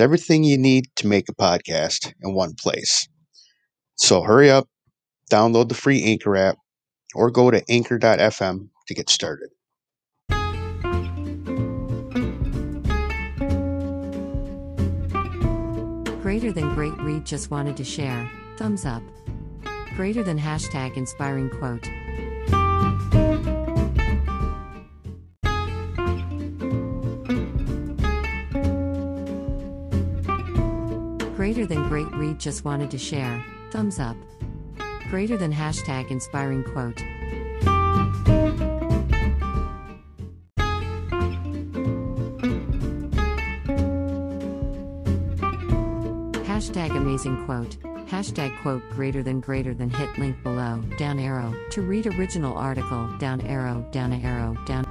It's everything you need to make a podcast in one place. So hurry up, download the free Anchor app, or go to anchor.fm to get started. Greater than great read just wanted to share. Thumbs up. Greater than hashtag inspiring quote. Greater than great read just wanted to share. Thumbs up. Greater than hashtag inspiring quote. Hashtag amazing quote. Hashtag quote greater than greater than hit link below. Down arrow. To read original article. Down arrow. Down arrow. Down.